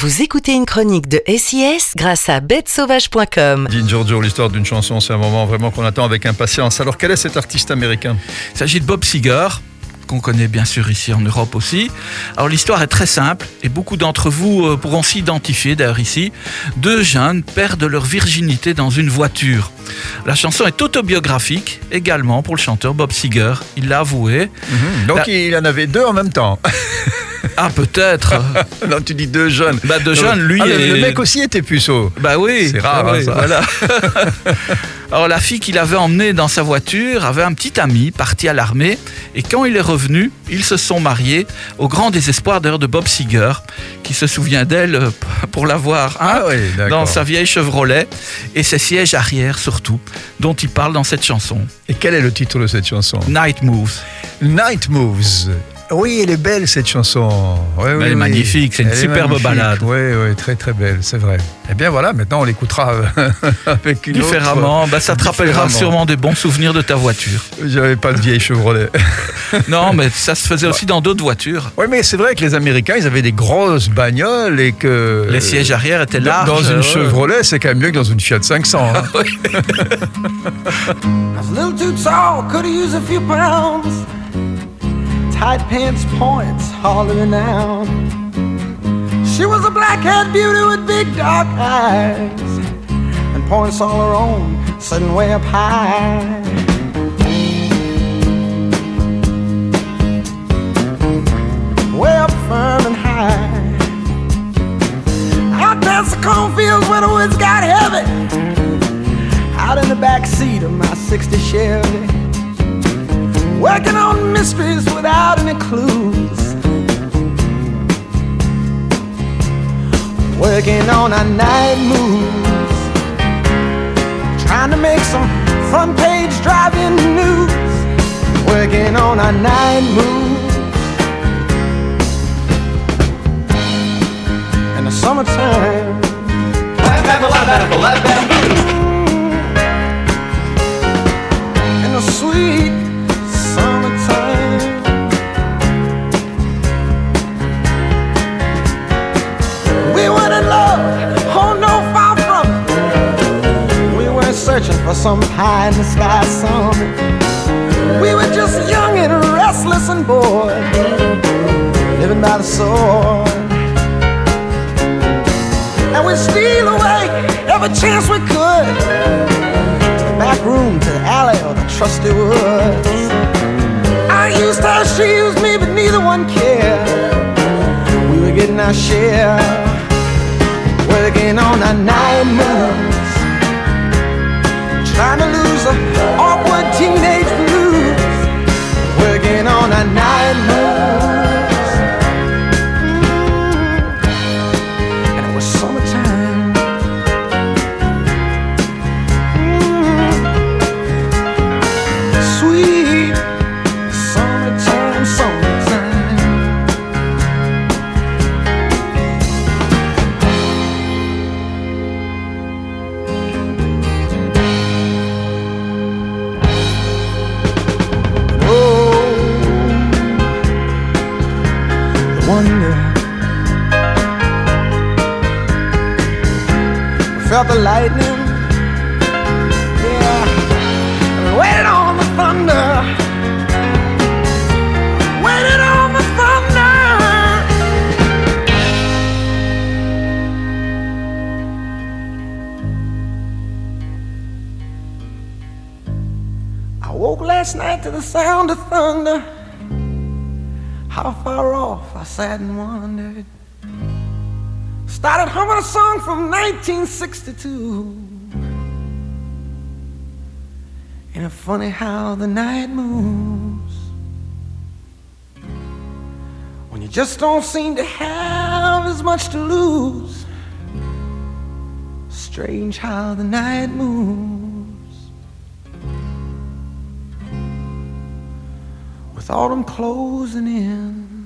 Vous écoutez une chronique de SIS grâce à bêtesauvage.com. Dean Giorgio, l'histoire d'une chanson, c'est un moment vraiment qu'on attend avec impatience. Alors, quel est cet artiste américain? Il s'agit de Bob Seger, qu'on connaît bien sûr ici en Europe aussi. Alors l'histoire est très simple et beaucoup d'entre vous euh, pourront s'identifier d'ailleurs ici. Deux jeunes perdent leur virginité dans une voiture. La chanson est autobiographique également pour le chanteur Bob Seger. Il l'a avoué. Donc, La- il en avait deux en même temps. Ah peut-être. non, tu dis deux jeunes. bah deux jeunes, lui Ah, le, et le mec aussi était puceau. Bah oui. C'est rare, bah hein, oui, ça. Voilà. Alors la fille qu'il avait emmenée dans sa voiture avait un petit ami parti à l'armée et quand il est revenu, ils se sont mariés au grand désespoir d'ailleurs de Bob Seger qui se souvient d'elle euh, pour l'avoir hein, Ah oui, dans sa vieille Chevrolet et ses sièges arrière surtout dont il parle dans cette chanson. Et quel est le titre de cette chanson? Night Moves. Night Moves. Oui, elle est belle cette chanson. Oui, oui, Elle est oui. magnifique, c'est une Elle superbe ballade. Oui, oui, très très belle, c'est vrai. Eh bien voilà, maintenant on l'écoutera avec une Différemment, bah, ça te rappellera sûrement des bons souvenirs de ta voiture. autre. J'avais pas de vieille Chevrolet. non, mais ça se faisait aussi dans d'autres voitures. oui, mais c'est vrai que les Américains, ils avaient des grosses bagnoles et que Les sièges arrière étaient larges. dans une ouais. Chevrolet, c'est quand même mieux que dans une Fiat 500. hein. Tight pants points, hollering out. She was a black-haired beauty with big dark eyes and points all her own, sitting way up high. Way up firm and high. Out past the cornfields where the woods got heavy out in the back seat of my 60 Chevy. Working on mysteries without any clues. Working on our night moves. Trying to make some front page driving news. Working on our night moves. In the summertime. in the sweet for some pie in the sky summit. We were just young and restless and bored, living by the sword. And we'd steal away every chance we could back room to the alley or the trusty woods. I used her, she used me, but neither one cared. We were getting our share, working on our night moves, trying to lose the awkward teenage blues, working on our night wonder. Felt the lightning. Yeah. Waited on the thunder. Waited on the thunder. I woke last night to the sound of thunder. How far off I sat and wondered. Started humming a song from 1962. Ain't it funny how the night moves? When you just don't seem to have as much to lose. Strange how the night moves. With autumn closing in.